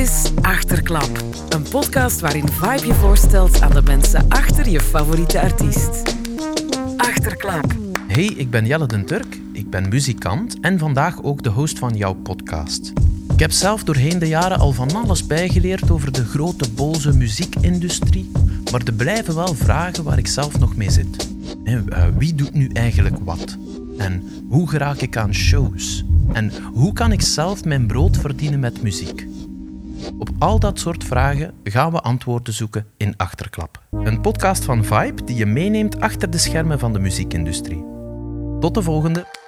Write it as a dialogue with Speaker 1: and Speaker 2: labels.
Speaker 1: is Achterklap, een podcast waarin Vibe je voorstelt aan de mensen achter je favoriete artiest. Achterklap.
Speaker 2: Hey, ik ben Jelle den Turk, ik ben muzikant en vandaag ook de host van jouw podcast. Ik heb zelf doorheen de jaren al van alles bijgeleerd over de grote boze muziekindustrie, maar er blijven wel vragen waar ik zelf nog mee zit. Eh, wie doet nu eigenlijk wat? En hoe geraak ik aan shows? En hoe kan ik zelf mijn brood verdienen met muziek? Op al dat soort vragen gaan we antwoorden zoeken in Achterklap. Een podcast van Vibe die je meeneemt achter de schermen van de muziekindustrie. Tot de volgende!